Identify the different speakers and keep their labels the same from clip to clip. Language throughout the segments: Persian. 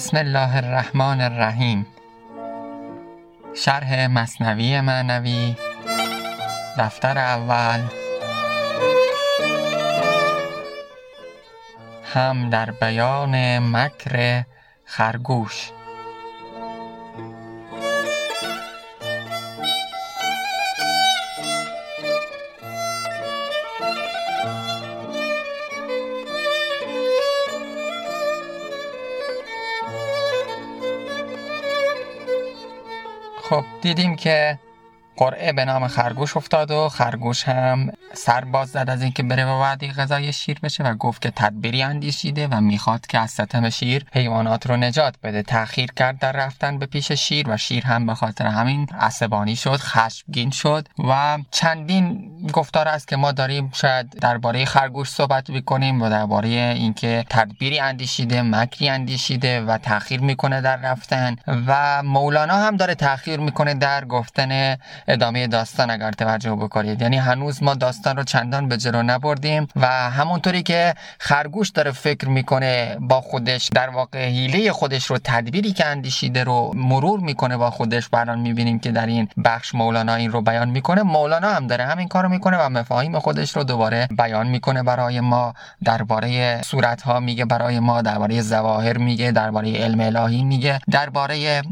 Speaker 1: بسم الله الرحمن الرحیم. شرح مصنوی معنوی دفتر اول. هم در بیان مکر خرگوش. خب دیدیم که قرعه به نام خرگوش افتاد و خرگوش هم سر باز زد از اینکه بره و وعده غذای شیر بشه و گفت که تدبیری اندیشیده و می‌خواد که از ستم شیر حیوانات رو نجات بده. تأخیر کرد در رفتن به پیش شیر و شیر هم به خاطر همین عصبانی شد خشمگین شد و چندین گفتار است که ما داریم شاید درباره خرگوش صحبت بکنیم و درباره اینکه تدبیری اندیشیده مکری اندیشیده و تأخیر می‌کنه در رفتن و مولانا هم داره تأخیر می‌کنه در گفتن ادامه داستان اگر توجه بکنید. یعنی هنوز ما داستان رو چندان به جلو نبردیم و همونطوری که خرگوش داره فکر می‌کنه با خودش در واقع حیله خودش رو تدبیری که اندیشیده رو مرور می‌کنه با خودش. بران می‌بینیم که در این بخش مولانا این رو بیان می‌کنه. مولانا هم داره همین کارو می‌کنه و مفاهیم خودش رو دوباره بیان می‌کنه برای ما. درباره صورت ها میگه برای ما. درباره ظواهر میگه درباره علم الهی میگه. درباره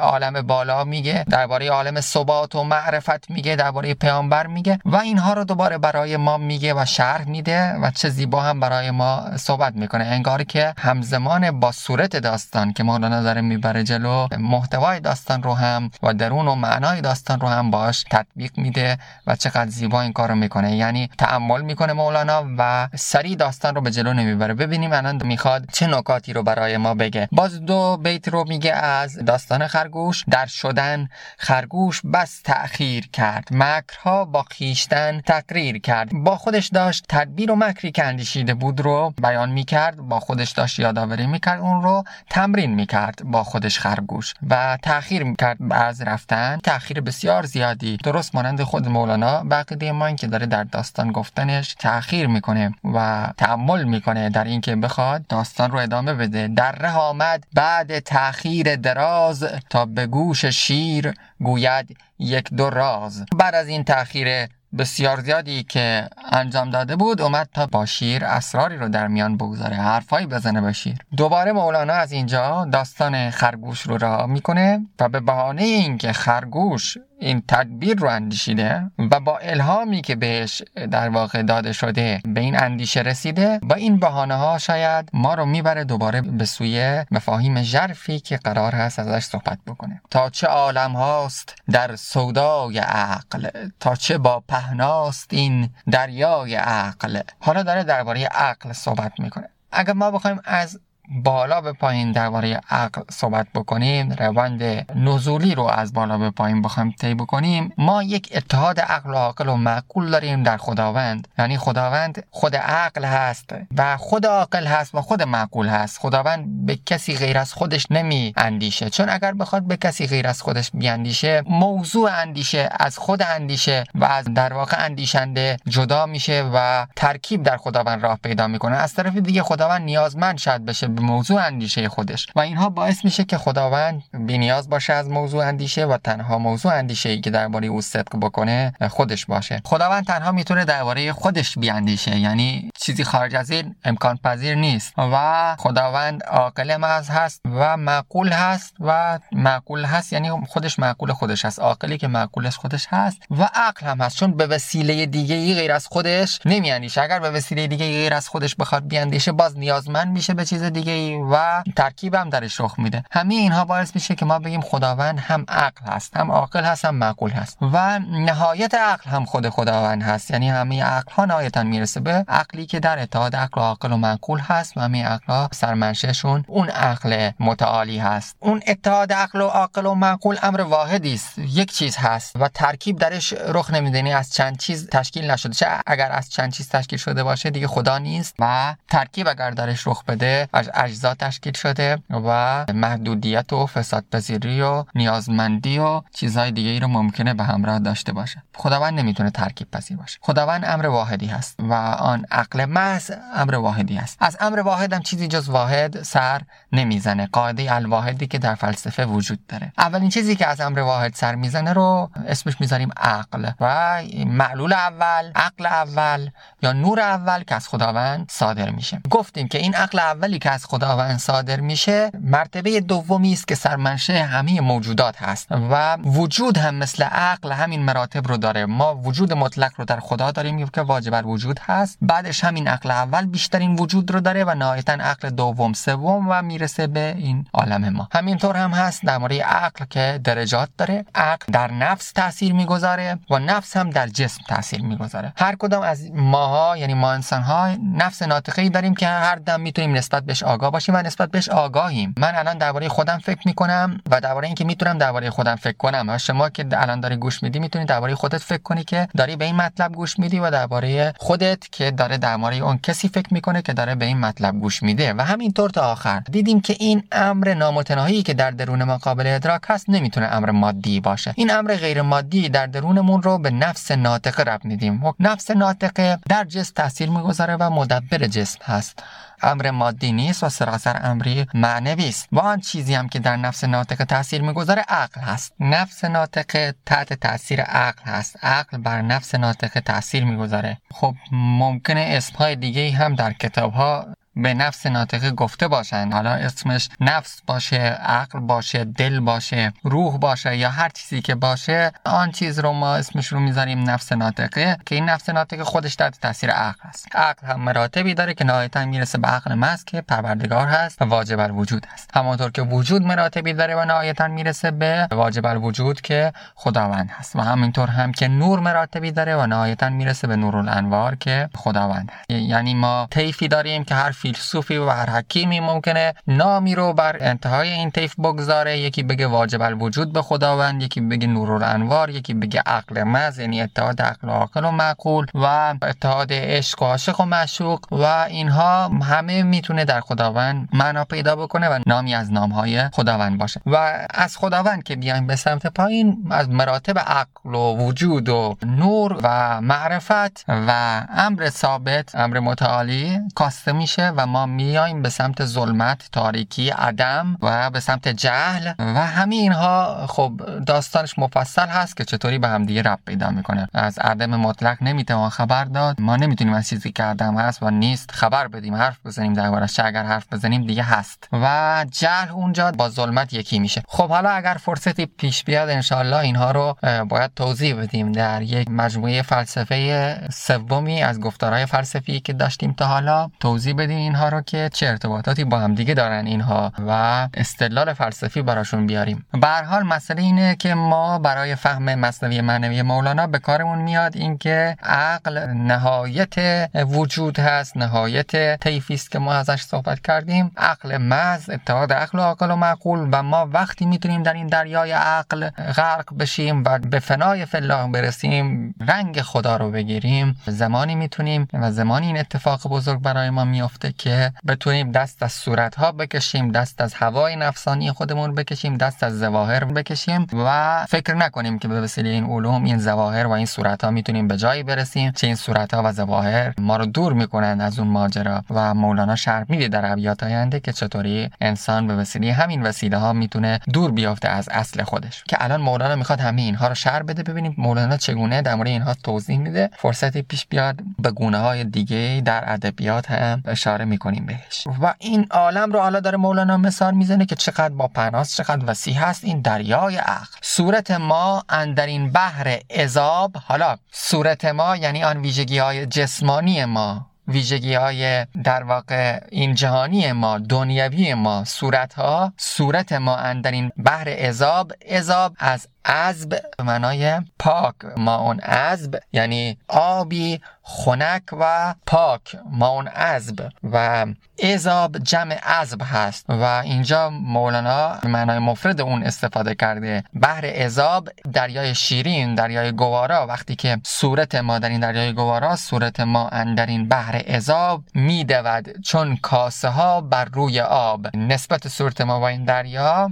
Speaker 1: عالم بالا میگه. درباره عالم ثبات و معرفت میگه درباره پیامبر میگه و اینها رو دوباره برای ما میگه و شرح میده و چه زیبا هم برای ما صحبت می‌کنه. انگار که همزمان با صورت داستان که مولانا داره می‌بره جلو محتوای داستان رو هم و درون و معنای داستان رو هم باش تطبیق میده و چقدر زیبا این کارو می‌کنه. یعنی تعمل می‌کنه مولانا و سری داستان رو به جلو نمی‌بره. ببینیم الان می‌خواد چه نکاتی رو برای ما بگه. باز دو بیت رو میگه از داستان خرگوش. در شدن خرگوش بس تأخیر کرد. مکرها با خیشتن تقریر کرد. با خودش داشت تدبیر و مکری که اندیشیده بود رو بیان می‌کرد با خودش داشت یادآوری می‌کرد اون رو تمرین می‌کرد با خودش خرگوش و تأخیر می‌کرد از رفتن. تأخیر بسیار زیادی. درست مانند خود مولانا بقیده ما که داره در داستان گفتنش تأخیر می‌کنه و تعمل می‌کنه در اینکه بخواد داستان رو ادامه بده. در ره آمد بعد تأخیر دراز تا به گوش شیر گوید یک دو راز. بعد از این تأخیر بسیار زیادی که انجام داده بود اومد تا با شیر اسراری رو در میان بگذاره. حرفایی بزنه به شیر. دوباره مولانا از اینجا داستان خرگوش رو رها می‌کنه و به بهانه اینکه خرگوش این تدبیر رو اندیشیده و با الهامی که بهش در واقع داده شده به این اندیشه رسیده با این بهانه ها شاید ما رو می‌بره دوباره به سوی مفاهیم ژرفی که قرار هست ازش صحبت بکنه. تا چه عالم هاست در سودای عقل تا چه با پهناست این دریای عقل. حالا داره درباره عقل صحبت می‌کنه. اگر ما بخوایم از بالا به پایین درباره عقل صحبت بکنیم روند نزولی رو از بالا به پایین بخوایم طی بکنیم. ما یک اتحاد عقل و عاقل و معقول داریم در خداوند. یعنی خداوند خود عقل هست و خود عاقل هست و خود معقول هست. خداوند به کسی غیر از خودش نمی اندیشه. چون اگر بخواد به کسی غیر از خودش بیاندیشه موضوع اندیشه از خود اندیشه و از در واقع اندیشنده جدا میشه و ترکیب در خداوند راه پیدا می‌کنه. از طرف دیگه خداوند نیازمند شاید بشه به موضوع اندیشه خودش. و اینها باعث میشه که خداوند بینیاز باشه از موضوع اندیشه و تنها موضوع اندیشه ای که درباره او صدق بکنه خودش باشه. خداوند تنها می‌تونه درباره خودش بیاندیشه یعنی چیزی خارج از این امکان پذیر نیست. و خداوند عاقل محض هست و معقول هست و معقول هست یعنی خودش معقول خودش هست. عاقلی که معقولش خودش هست و عقل هم هست چون به وسیله دیگه ای غیر از خودش نمیاندیشه. اگر به وسیله دیگه غیر از خودش بخواد بیاندیشه باز نیازمند میشه به چیز دیگه ای و ترکیب هم درش رخ میده. همه اینها باعث میشه که ما بگیم خداوند هم عقل هست هم عاقل هست هم معقول هست. و نهایت عقل هم خود خداوند هست. یعنی همه عقل ها نهایتا می‌رسه به عقلی که در اتحاد عقل و عاقل و معقول هست و همه عقل ها سرمنشهشون اون عقل متعالی هست. اون اتحاد عقل و عاقل و معقول امر واحدی است. یک چیز هست و ترکیب درش رخ نمیده. یعنی از چند چیز تشکیل نشده. چه اگر از چند چیز تشکیل شده باشه دیگه خدا نیست و ترکیب اگر درش رخ بده از اجزا تشکیل شده و محدودیت و فساد پذیری و نیازمندی و چیزهای دیگه ای رو ممکنه به همراه داشته باشه. خداوند نمی‌تونه ترکیب پذیر باشه. خداوند امر واحدی هست و آن عقل محض امر واحدی هست. از امر واحد هم چیزی جز واحد سر نمی‌زنه. قاعده الواحدی که در فلسفه وجود داره. اولین چیزی که از امر واحد سر می‌زنه رو اسمش می‌ذاریم عقل و معلول اول عقل اول یا نور اول که از خداوند صادر میشه. گفتیم که این عقل اولی که از خداوند صادر میشه مرتبه دومی است که سرمنشه همه موجودات هست و وجود هم مثل عقل همین مراتب رو داره. ما وجود مطلق رو در خدا داریم که واجب وجود هست. بعدش همین عقل اول بیشترین وجود رو داره و نهایتا عقل دوم سوم و می‌رسه به این عالم ما. همینطور هم هست در مورد عقل که درجات داره. عقل در نفس تاثیر می‌گذاره و نفس هم در جسم تاثیر می‌گذاره. هر کدام از ماها یعنی ما انسان ها نفس ناطقه ای داریم که هر دم می‌تونیم نسبت بهش آگاه باشیم و نسبت بهش آگاهیم. من الان درباره خودم فکر می‌کنم و درباره اینکه می‌تونم درباره خودم فکر کنم. و شما که الان داری گوش میدی می‌تونی درباره خودت فکر کنی که داری به این مطلب گوش میدی و درباره خودت که داره درباره اون کسی فکر می‌کنه که داره به این مطلب گوش میده. و همینطور تا آخر. دیدیم که این امر نامتناهی که در درون ما قابل ادراک هست نمی‌تونه امر مادی باشه. این امر غیر مادی در درونمون رو به نفس ناطقه رب میدیم. و نفس ناطقه در جسم تاثیر می‌گذاره و مدبر جسم هست. امر مادی نیست و سراسر امری معنوی است. و آن چیزی هم که در نفس ناطقه تاثیر می‌گذاره عقل هست. نفس ناطقه تحت تاثیر عقل هست. عقل بر نفس ناطقه تاثیر می‌گذاره. خب ممکنه اسمهای دیگه هم در کتاب ها به نفس ناطقه گفته باشن. حالا اسمش نفس باشه عقل باشه دل باشه روح باشه یا هر چیزی که باشه آن چیز رو ما اسمش رو می‌ذاریم نفس ناطقه که این نفس ناطقه خودش در تاثیر عقل هست عقل هم مراتبی داره که نهایتا می‌رسه به عقل محض که پروردگار هست و واجب الوجود هست همانطور که وجود مراتبی داره و نهایتا می‌رسه به واجب الوجود که خداوند هست. و همینطور هم که نور مراتبی داره و نهایتا می‌رسه به نور الانوار که خداوند هست. یعنی ما طیفی داریم که هر فیلسوفی و هر حکیمی ممکنه نامی رو بر انتهای این طیف بگذاره. یکی بگه واجب الوجود به خداوند یکی بگه نور الانوار یکی بگه عقل مز یعنی اتحاد عقل و عاقل و معقول و اتحاد عشق و عاشق و معشوق و اینها همه می‌تونه در خداوند معنا پیدا بکنه و نامی از نامهای خداوند باشه. و از خداوند که بیایم به سمت پایین از مراتب عقل و وجود و نور و معرفت و امر ثابت امر متعالی کاسته میشه و ما میایم به سمت ظلمت تاریکی عدم و به سمت جهل و همه اینها خب داستانش مفصل هست که چطوری به هم دیگه رب پیدا می‌کنه. از عدم مطلق نمی‌توان خبر داد. ما نمی‌تونیم از چیزی که عدم هست و نیست خبر بدیم حرف بزنیم دربارش. اگر حرف بزنیم دیگه هست. و جهل اونجا با ظلمت یکی میشه. خب حالا اگر فرصتی پیش بیاد انشالله اینها رو باید توضیح بدیم در یک مجموعه فلسفه سومی از گفتارهای فلسفی که داشتیم تا حالا. توضیح بدیم اینها رو که چه ارتباطاتی با هم دیگه دارن اینها و استدلال فلسفی براشون بیاریم. به حال مسئله اینه که ما برای فهم مصنوی معنوی مولانا به کارمون میاد اینکه عقل نهایت وجود هست نهایت طیفی است که ما ازش صحبت کردیم. عقل محض اتحاد عقل و عقل و معقول و ما وقتی می‌تونیم در این دریای عقل غرق بشیم و به فنای فلاح برسیم رنگ خدا رو بگیریم زمانی می‌تونیم و زمانی این اتفاق بزرگ برای ما میافته که بتونیم دست از صورتها بکشیم دست از هوای نفسانی خودمون بکشیم دست از زواهر بکشیم و فکر نکنیم که به وسیله این علوم این زواهر و این صورتها می‌تونیم به جایی برسیم چه این صورتها و زواهر ما رو دور می‌کنن از اون ماجرا. و مولانا شرح میده در ابیات آینده که چطوری انسان به وسیله همین وسیله ها می‌تونه دور بیافته از اصل خودش. که الان مولانا می‌خواد همه اینها رو شرح بده ببینیم مولانا چگونه در مورد اینها توضیح میده. فرصتی پیش بیاد به گونه های دیگه در ادبیات هم اشاره می‌کنیم بهش. و این عالم رو حالا داره مولانا مثال می‌زنه که چقدر با پناس چقدر وسیع هست این دریای عقل. صورت ما اندر این بحر عذاب حالا صورت ما یعنی آن ویژگی های جسمانی ما ویژگی های در واقع این جهانی ما دنیوی ما صورت ها صورت ما اندر این بحر عذاب عذاب از عذب به معنای پاک اون عذب یعنی آبی خنک و پاک اون عذب. و ازاب جمع عذب هست. و اینجا مولانا معنای مفرد اون استفاده کرده. بحر ازاب دریای شیرین دریای گوارا. وقتی که صورت ما در این دریای گوارا صورت ما در این بحر ازاب میدود. چون کاسه ها بر روی آب. نسبت صورت ما با این دریا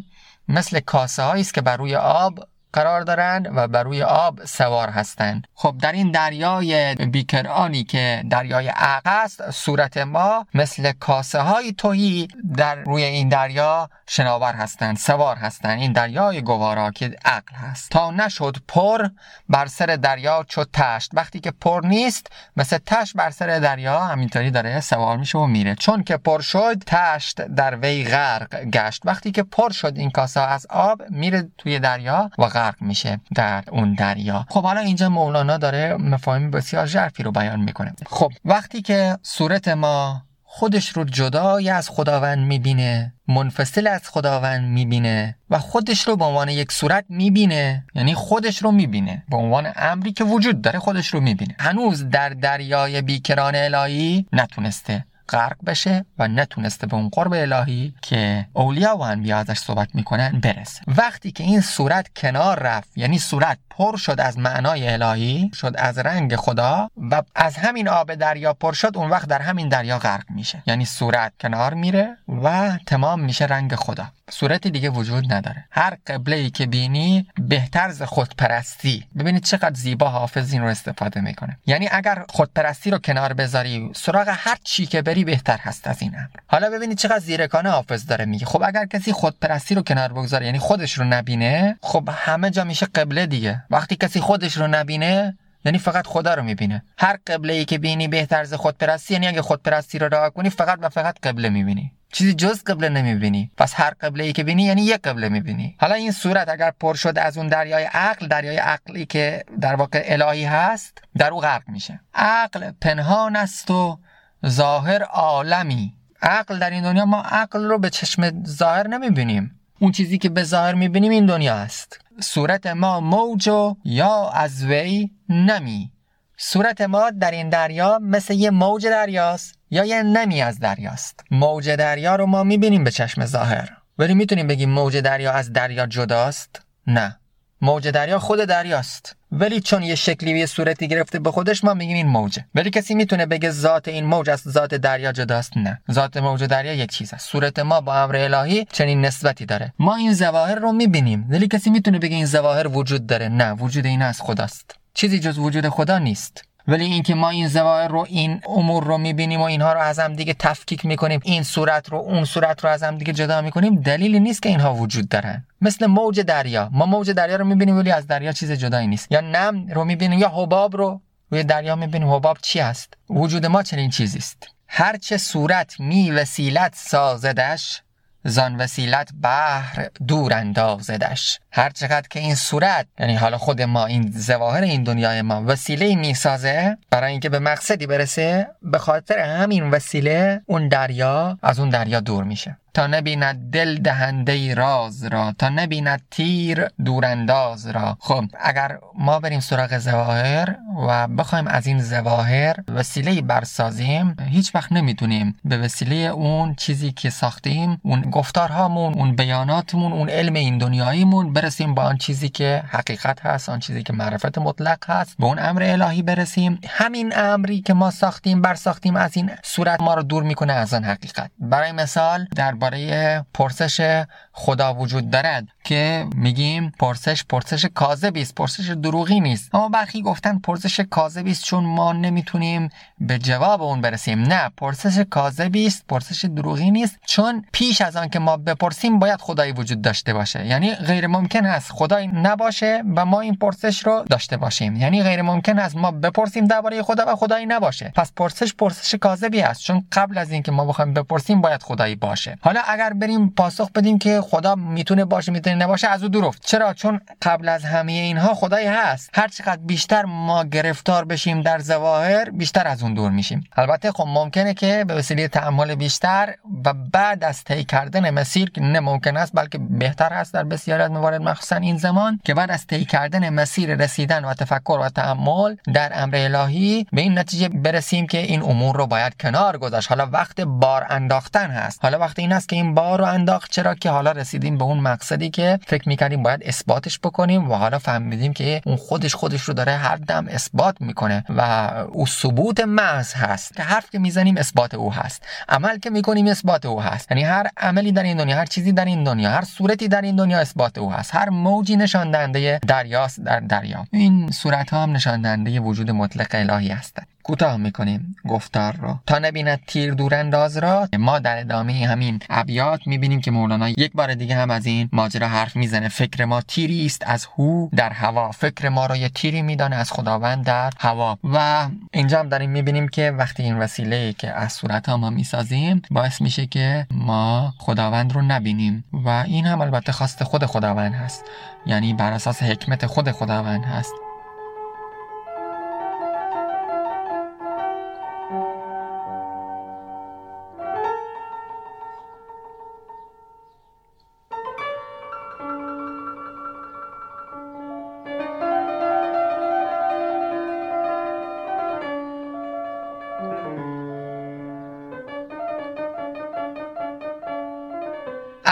Speaker 1: مثل کاسه است که بر روی آب قرار دارند و بر روی آب سوار هستند. خب در این دریای بیکرانی که دریای عقل است صورت ما مثل کاسه های توهی در روی این دریا شناور هستند سوار هستند. این دریای گوارا که عقل هست. تا نشد پر بر سر دریا چو تشت. وقتی که پر نیست مثل تشت بر سر دریا همینطوری داره سوار میشه و میره. چون که پر شد تشت در وی غرق گشت. وقتی که پر شد این کاسه از آب میره توی دریا و غرق غرق میشه در اون دریا. خب حالا اینجا مولانا داره مفاهیم بسیار ژرفی رو بیان می‌کنه. خب وقتی که صورت ما خودش رو جدای از خداوند می‌بینه منفصل از خداوند می‌بینه و خودش رو به عنوان یک صورت می‌بینه یعنی خودش رو می‌بینه به عنوان امری که وجود داره خودش رو می‌بینه. هنوز در دریای بیکران الهی نتونسته غرق بشه و نتونسته به اون قرب الهی که اولیا و انبیا ازش صحبت می‌کنن برسه. وقتی که این صورت کنار رفت یعنی صورت پر شد از معنای الهی شد از رنگ خدا و از همین آب دریا پر شد اون وقت در همین دریا غرق میشه. یعنی صورت کنار میره و تمام میشه رنگ خدا. صورتی دیگه وجود نداره. هر قبله ای که بینی بهتر ز خودپرستی. ببینید چقدر زیبا حافظ این رو استفاده می‌کنه. یعنی اگر خودپرستی رو کنار بذاری سراغ هر چی که بری بهتر هست از این امر. حالا ببینید چقدر زیرکانه حافظ داره میگه. خب اگر کسی خودپرستی رو کنار بگذاره یعنی خودش رو نبینه خب همه جا میشه قبله دیگه. وقتی کسی خودش رو نبینه یعنی فقط خدا رو می‌بینه. هر قبله ای که بینی بهتر ز خودپرستی یعنی اگه خودپرستی رو رها کنی فقط و فقط قبله می‌بینی. چیزی جز قبله نمی‌بینی. پس هر قبله ای که بینی یعنی یک قبله می‌بینی. حالا این صورت اگر پر شد از اون دریای عقل دریای عقلی که در واقع الهی هست در او غرق میشه. عقل پنهان است و ظاهر عالمی. عقل در این دنیا ما عقل رو به چشم ظاهر نمی‌بینیم. اون چیزی که به ظاهر می‌بینیم این دنیا است. صورت ما موج یا از وی نمی. صورت ما در این دریا مثل یه موج دریاست یا یه نمی از دریاست. موج دریا رو ما می‌بینیم به چشم ظاهر. ولی می‌تونیم بگیم موج دریا از دریا جداست؟ نه. موج دریا خود دریاست. ولی چون یه شکلی و یه صورتی گرفته به خودش ما میگیم این موجه. ولی کسی می‌تونه بگه ذات این موج از ذات دریا جداست؟ نه. ذات موج دریا یک چیز است. صورت ما با امر الهی چنین نسبتی داره. ما این ظواهر رو می‌بینیم ولی کسی می‌تونه بگه این ظواهر وجود داره. نه وجود این از خداست. چیزی جز وجود خدا نیست. ولی اینکه ما این زواهر رو این امور رو می‌بینیم و اینها رو از هم دیگه تفکیک می‌کنیم این صورت رو اون صورت رو از هم دیگه جدا می‌کنیم دلیلی نیست که اینها وجود دارن. مثل موج دریا. ما موج دریا رو می‌بینیم ولی از دریا چیز جدایی نیست. یا نم رو می‌بینیم یا حباب رو روی دریا می‌بینیم. حباب چی است؟ وجود ما چنین چیزی است. هرچه صورت می وسیلت سازدش زان وسیلت بحر دور اندازدش. هر چقدر که این صورت یعنی حالا خود ما این زواهر این دنیای ما وسیله می‌سازه برای اینکه به مقصدی برسه به خاطر همین وسیله اون دریا از اون دریا دور میشه. تا نبیند دل دهنده راز را تا نبیند تیر دورانداز را. خب اگر ما بریم سراغ زواهر و بخوایم از این زواهر وسیله برسازیم هیچ وقت نمی‌تونیم به وسیله اون چیزی که ساختیم اون گفتارهامون اون بیاناتمون اون علم این دنیاییمون برسیم با آن چیزی که حقیقت هست آن چیزی که معرفت مطلق هست به اون امر الهی برسیم. همین امری که ما ساختیم برساختیم از این صورت ما رو دور می‌کنه از آن حقیقت. برای مثال در درباره پرسش خدا وجود دارد که میگیم پرسش پرسش کاذبی است پرسش دروغی نیست. اما برخی گفتن پرسش کاذبی است چون ما نمی‌تونیم به جواب اون برسیم. نه پرسش کاذبی است پرسش دروغی نیست. چون پیش از آن که ما بپرسیم باید خدایی وجود داشته باشه. یعنی غیر ممکن است خدایی نباشه و ما این پرسش رو داشته باشیم. یعنی غیر ممکن است ما بپرسیم درباره خدا و خدایی نباشه. پس پرسش پرسش کاذبی است. چون قبل از اینکه ما بخوایم بپرسیم باید خدایی باشه. حالا اگر بریم پاسخ بدیم که خدا می‌تونه باشه می‌تونه نباشه از او درفت چرا؟ چون قبل از همه اینها خدای هست. هر چقدر بیشتر ما گرفتار بشیم در ظواهر بیشتر از اون دور میشیم. البته خب ممکنه که به وسیله تعامل بیشتر و بعد از طی کردن مسیر که نه ممکن است بلکه بهتر هست در بسیاری از موارد مخصوصا این زمان که بعد از طی کردن مسیر رسیدن و تفکر و تعامل در امر الهی به این نتیجه برسیم که این امور رو باید کنار گذاشت. حالا وقت بار انداختن هست. حالا وقت این است که این بار رو انداخت. چرا که حالا رسیدیم به اون مقصدی که فکر می‌کردیم باید اثباتش بکنیم و حالا فهمیدیم که اون خودش خودش رو داره هر دم اثبات می‌کنه و او ثبوت محض هست. که حرف که می‌زنیم اثبات او هست. عمل که می‌کنیم اثبات او هست. یعنی هر عملی در این دنیا هر چیزی در این دنیا هر صورتی در این دنیا اثبات او هست. هر موجی نشان دهنده دریاست در دریا. این صورت ها هم نشان دهنده وجود مطلق الهی هستند. کوتاه می‌کنیم گفتار رو. تا نبیند تیر دورانداز را ما در ادامه همین ابیات می‌بینیم که مولانا یک بار دیگه هم از این ماجرا حرف می‌زنه. فکر ما تیری است از هو در هوا. فکر ما رو یه تیری میدانه از خداوند در هوا. و اینجا هم داریم می‌بینیم که وقتی این وسیله که از صورت ها ما می‌سازیم باعث میشه که ما خداوند رو نبینیم. و این هم البته خواست خود خداوند هست. یعنی بر اساس حکمت خود خداوند هست.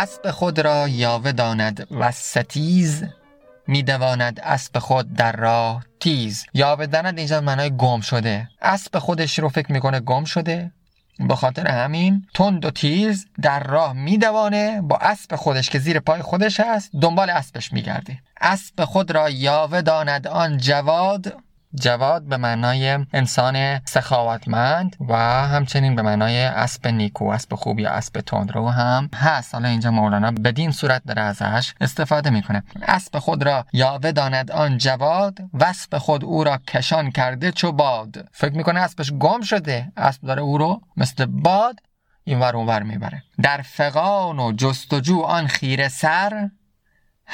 Speaker 1: اسب خود را یاوه داند و ستیز میدواند اسب خود در راه تیز. یاوه داند اینجا معنای گم شده. اسب خودش رو فکر می‌کنه گم شده. به خاطر همین تند و تیز در راه میدوانه با اسب خودش که زیر پای خودش هست دنبال اسبش میگرده. اسب خود را یاوه داند. آن جواد جواد به معنای انسان سخاوتمند و همچنین به معنای اسب نیکو اسب خوب یا اسب تندرو هم هست. حالا اینجا مولانا بدین صورت داره ازش استفاده می‌کنه. اسب خود را یاوه داند آن جواد وسب خود او را کشان کرده چو باد. فکر می‌کنه اسبش گم شده. اسب داره او رو مثل باد این ور اون ور می‌بره. در فقان و جستجو آن خیره سر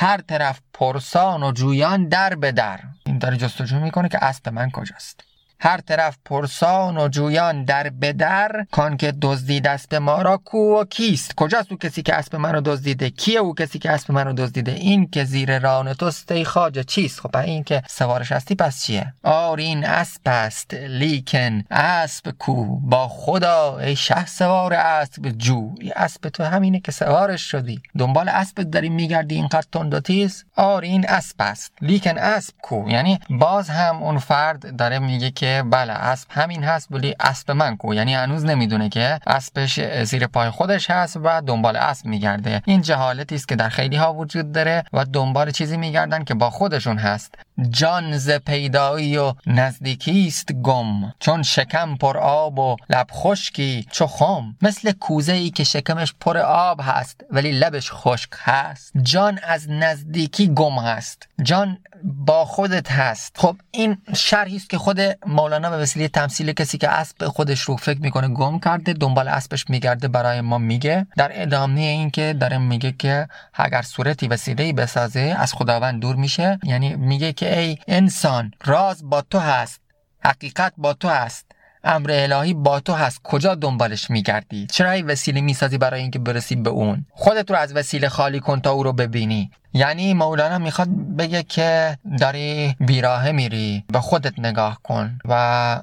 Speaker 1: هر طرف پرسان و جویان در به در. این داره جستجو می‌کنه که اسب من کجاست. هر طرف پرسان و جویان در بدر کان که دزدید اسب ما را کو و کیست؟ کجاست او کسی که اسب منو دزدیده؟ کیه او کسی که اسب منو دزدیده؟ این که زیر ران توست ای خواجه. چیست؟ خب این که سوارش هستی پس چیه؟ آری این اسب است لیکن اسب کو؟ با خود آ ای شه سوار اسب جو. اسب تو همینه که سوارش شدی. دنبال اسب داری میگردی اینقدر تند و تیز؟ آری این اسب است. لیکن اسب کو؟ یعنی باز هم اون فرد داره میگه که بله اسب همین هست ولی اسب من کو؟ یعنی هنوز نمی‌دونه که اسبش زیر پای خودش هست و دنبال اسب میگرده. این جهالتی است که در خیلی ها وجود داره و دنبال چیزی میگردن که با خودشون هست. جان ز پیدایی و نزدیکی است گم. چون شکم پر آب و لب خشکی چو خم. مثل کوزه ای که شکمش پر آب هست ولی لبش خشک هست. جان از نزدیکی گم هست. جان با خودت هست. خب این شرحی است که خود مولانا به وسیله تمثیل کسی که اسب خودش رو فکر می‌کنه گم کرده دنبال اسبش میگرده برای ما میگه. در ادامه این که داره میگه که اگر صورتی وسیله بسازه از خداوند دور میشه. یعنی میگه که ای انسان راز با تو هست حقیقت با تو هست امر الهی با تو هست کجا دنبالش میگردی؟ چرا این وسیله می‌سازی برای اینکه برسی به اون؟ خودت رو از وسیله خالی کن تا او رو ببینی. یعنی مولانا می‌خواد بگه که داری بیراه میری به خودت نگاه کن و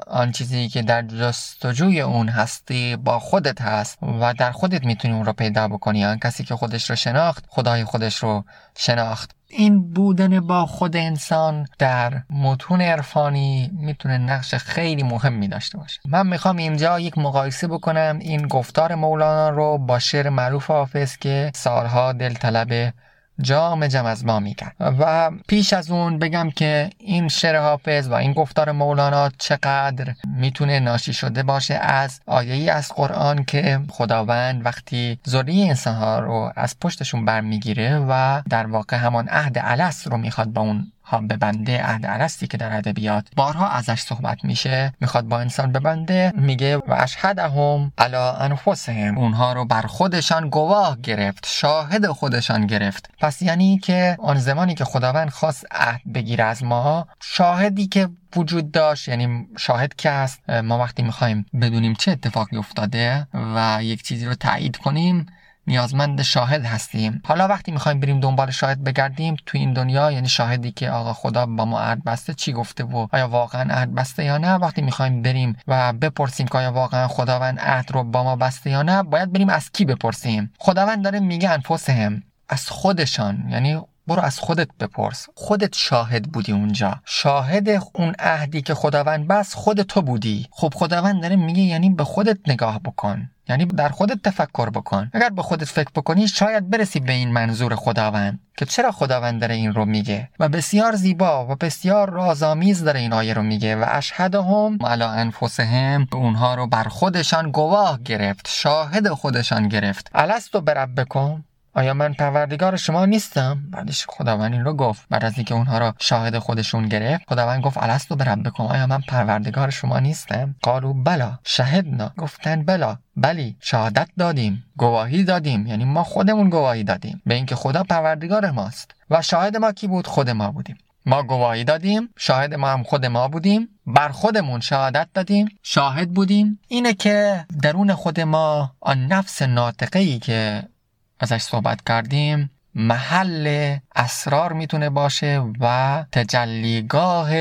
Speaker 1: آن چیزی که در جستجوی اون هستی با خودت هست و در خودت می‌تونی اون رو پیدا بکنی. آن کسی که خودش رو شناخت خدای خودش رو شناخت. این بودن با خود انسان در متون عرفانی می‌تونه نقش خیلی مهمی داشته باشه. من می‌خوام اینجا یک مقایسه بکنم این گفتار مولانا رو با شعر معروف حافظ که سالها دلطلب جام جم از ما میگن. و پیش از اون بگم که این شعر حافظ و این گفتار مولانا چقدر می‌تونه ناشی شده باشه از آیه از قرآن که خداوند وقتی ذریه انسانها رو از پشتشون برمیگیره و در واقع همان عهد الست رو می‌خواد با اون ها ببنده عهد الستی که در ادبیات بارها ازش صحبت میشه می‌خواد با انسان ببنده میگه و اشهدهم علی انفسهم. اونها رو بر خودشان گواه گرفت شاهد خودشان گرفت. پس یعنی که آن زمانی که خداوند خواست عهد بگیره از ما شاهدی که وجود داشت یعنی شاهد که است. ما وقتی می‌خوایم بدونیم چه اتفاقی افتاده و یک چیزی رو تایید کنیم نیازمند شاهد هستیم. حالا وقتی می‌خوایم بریم دنبال شاهد بگردیم تو این دنیا یعنی شاهدی که آقا خدا با ما عهد بسته چی گفته و آیا واقعا عهد بسته یا نه؟ وقتی می‌خوایم بریم و بپرسیم که آیا واقعا خداوند عهد رو با ما بسته یا نه باید بریم از کی بپرسیم؟ خداوند داره میگه انفسهم از خودشان یعنی برو از خودت بپرس. خودت شاهد بودی اونجا. شاهد اون عهدی که خداوند بس خود تو بودی. خب خداوند داره میگه یعنی به خودت نگاه بکن. یعنی در خودت تفکر بکن. اگر به خودت فکر بکنی شاید برسی به این منظور خداوند که چرا خداوند داره این رو میگه و بسیار زیبا و بسیار رازآمیز داره این آیه رو میگه و اشهدهم علی انفسهم اونها رو بر خودشان گواه گرفت شاهد خودشان گرفت. الستو بربکم؟ آیا من پروردگار شما نیستم؟ بعدش خداوند این رو گفت. بعد از اینکه اونها را شاهد خودشون گرفت خداوند گفت الستو برب بکن. آیا من پروردگار شما نیستم؟ قالو بلا. شهدنا. گفتن بلا. بلی. شهادت دادیم. گواهی دادیم. یعنی ما خودمون گواهی دادیم. به اینکه خدا پروردگار ماست. و شاهد ما کی بود؟ خود ما بودیم. ما گواهی دادیم. شاهد ما هم خود ما بودیم. بر خودمون شهادت دادیم. شاهد بودیم. اینه که درون خود ما آن نفس ناطقه ای که ازش صحبت کردیم. محل اسرار می‌تونه باشه و تجلیگاه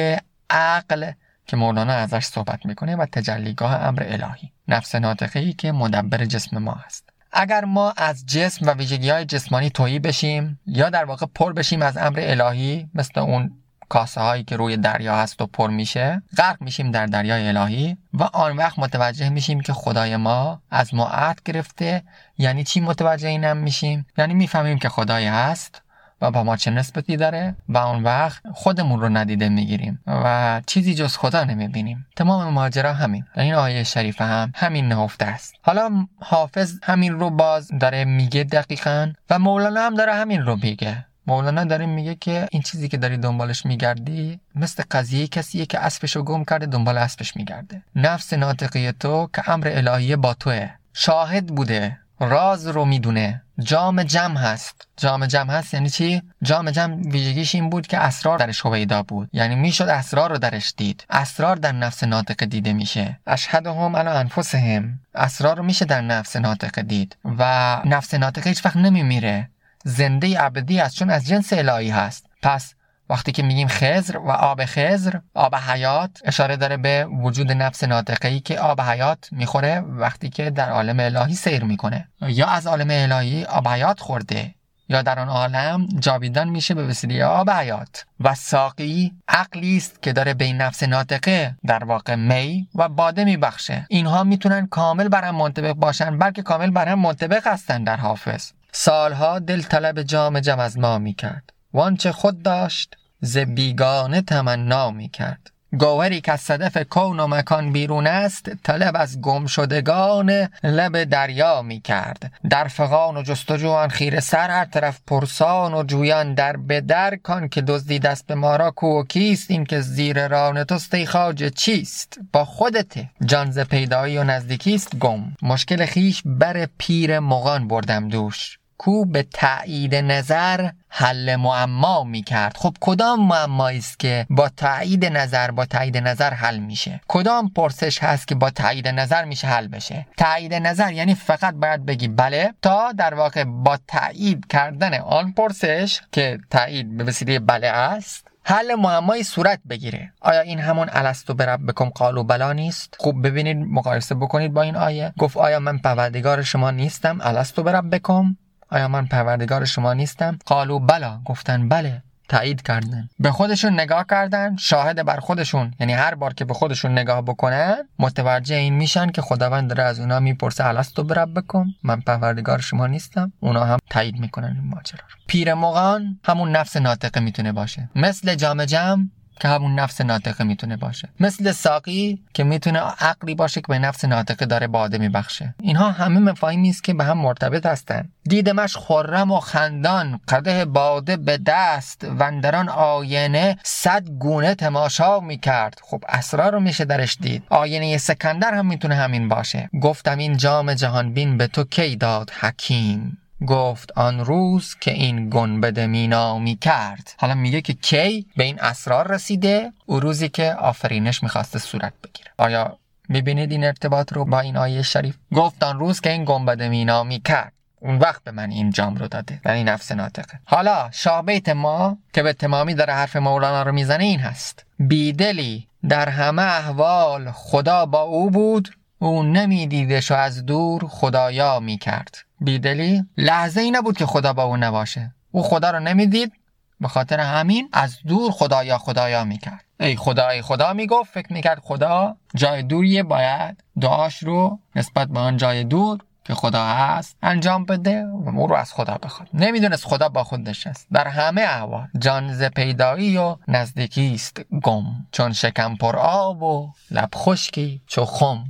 Speaker 1: عقل که مولانا ازش صحبت می‌کنه و تجلیگاه امر الهی نفس ناطقه ای که مدبر جسم ما هست اگر ما از جسم و ویژگی های جسمانی تویی بشیم یا در واقع پر بشیم از امر الهی مثل اون کاسه هایی که روی دریا هست و پر میشه غرق میشیم در دریای الهی و آن وقت متوجه میشیم که خدای ما از ما عهد گرفته. یعنی چی متوجه اینم میشیم؟ یعنی می‌فهمیم که خدای هست و با ما چه نسبتی داره و اون وقت خودمون رو ندیده می‌گیریم و چیزی جز خدا نمی‌بینیم. تمام ماجرا همین. این آیه شریفه هم همین نهفته است. حالا حافظ همین رو باز داره میگه دقیقا و مولانا هم داره همین رو میگه. مولانا داره میگه که این چیزی که داری دنبالش میگردی مثل قضیه کسیه که اسبشو گم کرده دنبال اسبش میگرده. نفس ناطقی تو که امر الهی با توه. شاهد بوده راز رو می‌دونه. جام جمع هست. جام جمع هست یعنی چی؟ جام جمع ویژگیش این بود که اسرار درش هویدا بود. یعنی می‌شد اسرار رو درش دید. اسرار در نفس ناطق دیده میشه. اشهدهم علی انفسهم. اسرار رو میشه در نفس ناطق دید. و نفس ناطق هیچ وقت نمیمیره. زنده ابدی است چون از جنس الهی هست. پس وقتی که میگیم خزر و آب خزر آب حیات اشاره داره به وجود نفس ناطقه ای که آب حیات می‌خوره وقتی که در عالم الهی سیر می‌کنه. یا از عالم الهی آب حیات خورده یا در آن عالم جاویدان میشه به وسیله آب حیات. و ساقی عقلی است که داره به این نفس ناطقه در واقع می و باده میبخشه. اینها می‌تونن کامل بر هم منطبق باشن بلکه کامل بر هم منطبق هستن در حافظ. سالها دل طلب جام جم از ما می کرد وانچه خود داشت ز بیگانه تمنا می کرد گوهری که از صدف کون و مکان بیرون است طلب از گم شدگان لب دریا می کرد در فقان و جستجوان خیر سر هر طرف پرسان و جویان در به در کان که دزدی دست به ما را کو و کیست؟ این که زیر ران توست خاج چیست؟ با خودته جان ز پیدایی و نزدیکیست گم. مشکل خیش بر پیر مغان بردم دوش. کو به تایید نظر حل معما می کرد خب کدام معمایی است که با تایید نظر با تایید نظر حل میشه؟ کدام پرسش هست که با تایید نظر میشه حل بشه؟ تایید نظر یعنی فقط باید بگی بله تا در واقع با تایید کردن آن پرسش که تایید به وسیله بله است حل معمایی صورت بگیره. آیا این همون الستو برب بکم قالو بلا نیست؟ خوب ببینید مقایسه بکنید با این آیه. گفت آیا من پروردگار شما نیستم؟ الستو برب بکم آیا من پروردگار شما نیستم؟ قالو بلا. گفتن بله. تایید کردن. به خودشون نگاه کردن شاهد بر خودشون. یعنی هر بار که به خودشون نگاه بکنن متوجه این میشن که خداوند داره از اونا می‌پرسه الستو برب بکن من پروردگار شما نیستم. اونا هم تایید می‌کنن این ماجرا پیر مغان همون نفس ناطقه می‌تونه باشه. مثل جام جم که همون نفس ناطقه می‌تونه باشه. مثل ساقی که می‌تونه عقلی باشه که به نفس ناطقه داره باده میبخشه. اینها همه مفاهیمی است که به هم مرتبط هستن. دیدمش خرم و خندان قده باده به دست وندران آینه صد گونه تماشا می‌کرد. خب اسرار رو میشه درش دید. آینه سکندر هم می‌تونه همین باشه. گفتم این جام جهان بین به تو کی داد حکیم؟ گفت آن روز که این گنبد مینا می کرد حالا میگه که کی به این اسرار رسیده؟ او روزی که آفرینش می‌خواسته صورت بگیره. آیا می‌بینید این ارتباط رو با این آیه شریف؟ گفت آن روز که این گنبد مینا می کرد اون وقت به من این جام رو داده. و این نفس ناطقه. حالا شابیت ما که به تمامی داره حرف مولانا رو می‌زنه این هست. بیدلی در همه احوال خدا با او بود. او نمیدیدش و از دور خدایا می‌کرد. بیدلی لحظه ای نبود که خدا با او نباشه. او خدا رو نمی‌دید. به خاطر همین از دور خدایا خدایا می‌کرد. ای خدا ای خدا می‌گفت فکر می‌کرد خدا جای دوریه باید دعاش رو نسبت به آن جای دور که خدا هست انجام بده و او رو از خدا بخواد. نمی‌دونست خدا با خودش است در همه احوال جان ز پیدایی و نزدیکی است گم. چون شکم پر آب و لب خشکی چو خم.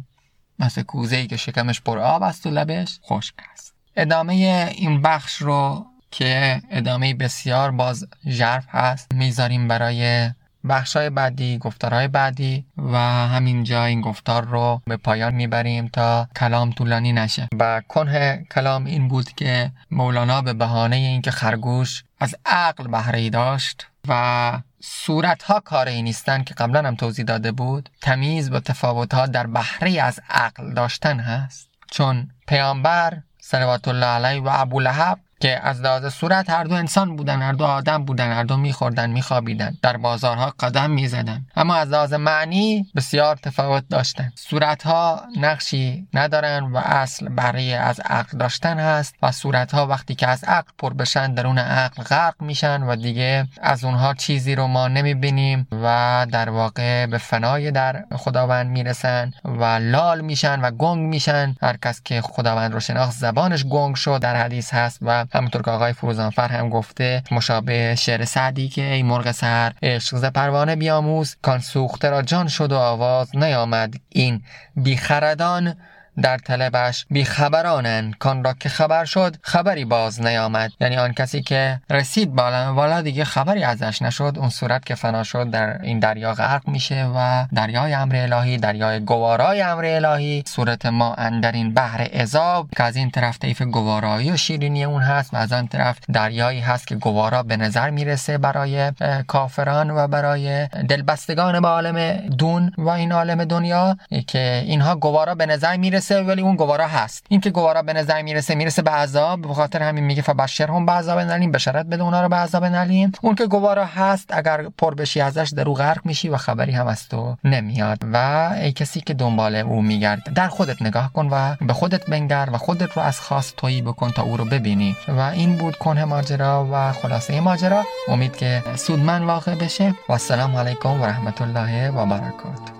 Speaker 1: مثل کوزه ای که شکمش پر آب است و لبش خشک است. ادامه این بخش رو که ادامه بسیار باز ژرف هست می‌ذاریم برای بخشای بعدی گفتارهای بعدی و همینجا این گفتار رو به پایان می‌بریم تا کلام طولانی نشه. و کنه کلام این بود که مولانا به بهانه اینکه خرگوش از عقل بهره داشت و صورت ها کاری نیستن که قبلا هم توضیح داده بود. تمیز و تفاوت ها در بهره از عقل داشتن هست. چون پیامبر صلوات الله علیه و ابو لحب که از لحاظ صورت هر دو انسان بودن هر دو آدم بودن هر دو میخوردن میخوابیدن در بازارها قدم می‌زدن. اما از لحاظ معنی بسیار تفاوت داشتن. صورتها نقشی ندارن و اصل برای از عقل داشتن هست و صورتها وقتی که از عقل پر بشن درون عقل غرق میشن و دیگه از اونها چیزی رو ما نمی‌بینیم و در واقع به فنای در خداوند می‌رسن و لال میشن و گنگ میشن. هر کس که خداوند رو شناخت زبانش گنگ شد در حدیث هست و همونطور که آقای فروزانفر هم گفته مشابه شعر سعدی که ای مرغ سر عشق ز پروانه بیاموز کان سوخته را جان شد و آواز نیامد. این بیخردان در طلبش بیخبرانن کان را که خبر شد خبری باز نیامد. یعنی آن کسی که رسید بالا والا دیگه خبری ازش نشد. اون صورت که فنا شد در این دریا غرق میشه و دریای امر الهی دریای گوارای امر الهی. صورت ما اندر این بحر عذاب که از این طرف طیف گوارایی و شیرینی اون هست و از آن طرف دریایی هست که گوارا به نظر می‌رسه برای کافران و برای دلبستگان به عالم دون و این عالم دنیا که اینها گوارا به نظر می‌رسه می‌رسه ولی اون گوارا هست. این که گوارا به نظر می‌رسه می‌رسه به عذاب به خاطر همین میگه فبشرهم به عذاب نلیم بشارت بده اونا رو به عذاب نلیم. اون که گوارا هست اگر پر بشی ازش در او غرق میشی و خبری هم از تو نمیاد. و ای کسی که دنبال او میگرد در خودت نگاه کن و به خودت بنگر و خودت رو از خاص تویی بکن تا او رو ببینی. و این بود کنه ماجرا و خلاصه ماجرا. امید که سودمن واقع بشه. و السلام علیکم و رحمت الله و برکاته.